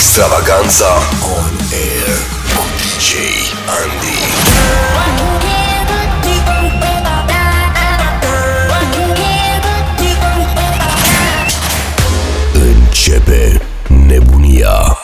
Extravaganza on air cu DJ Andy. Începe nebunia.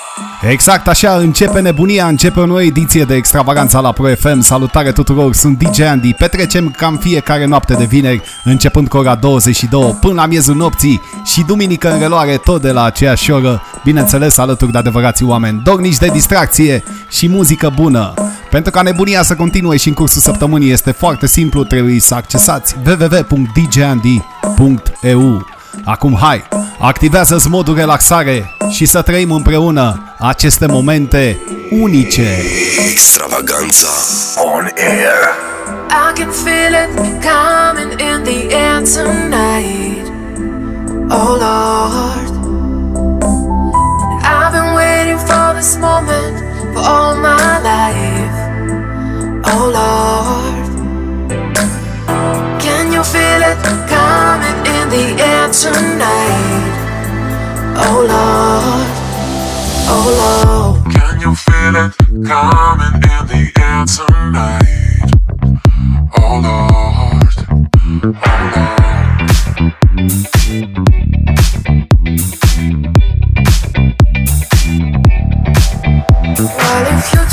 Exact așa începe nebunia, începe o nouă ediție de extravaganța la Pro FM. Salutare tuturor, sunt DJ Andy. Petrecem cam fiecare noapte de vineri, începând cu ora 22 până la miezul nopții și duminică în reluare tot de la aceeași oră, bineînțeles alături de adevărații oameni, dornici de distracție și muzică bună. Pentru ca nebunia să continue și în cursul săptămânii este foarte simplu, trebuie să accesați www.djandy.eu Acum hai, activează-ți modul relaxare și să trăim împreună aceste momente unice. Extravaganza on air. I can feel it coming in the air tonight. Oh Lord. I've been waiting for this moment for all my life. Oh Lord. Can you feel it coming in the air tonight? Oh Lord. Oh Lord. Can you feel it coming in the air tonight? Oh Lord, oh Lord. Well, if you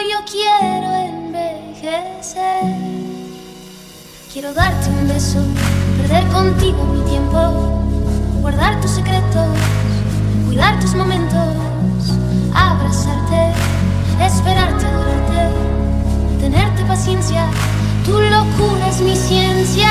yo quiero envejecer. Quiero darte un beso, perder contigo mi tiempo, guardar tus secretos, cuidar tus momentos, abrazarte, esperarte, adorarte, tenerte paciencia. Tu locura es mi ciencia.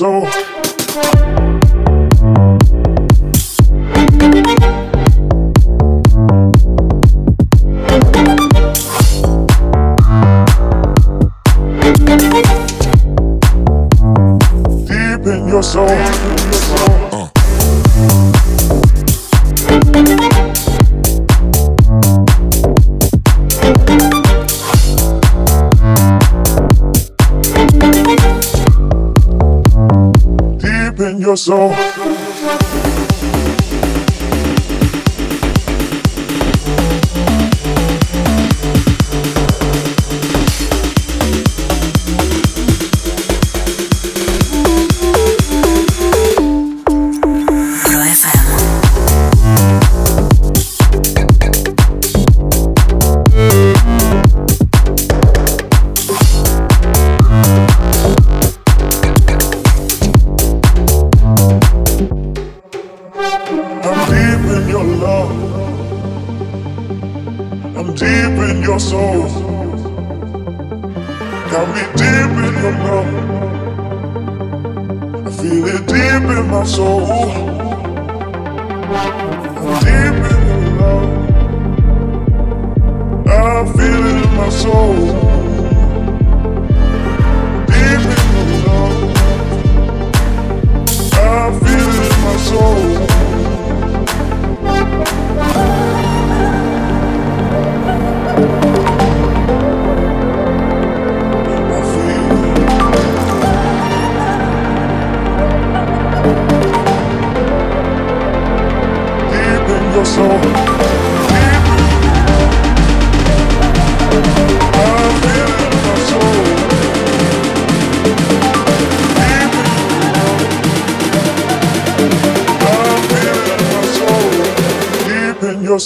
So. so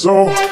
So.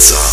song.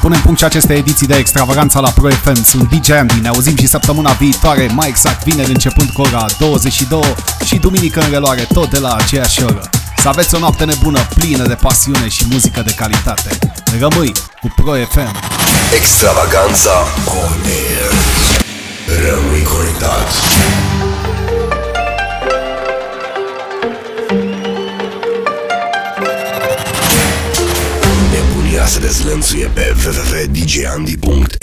Punem punct și aceste ediții de extravaganța la Pro FM. Sunt DJ Andy, ne auzim și săptămâna viitoare, mai exact vineri începând cu ora 22 și duminică în reluare tot de la aceeași oră. Să aveți o noapte nebună, plină de pasiune și muzică de calitate. Rămâi cu Pro FM. Extravaganza on air. Rămâi conectat. Nebunia se dezlănțuie pe www.djandy.eu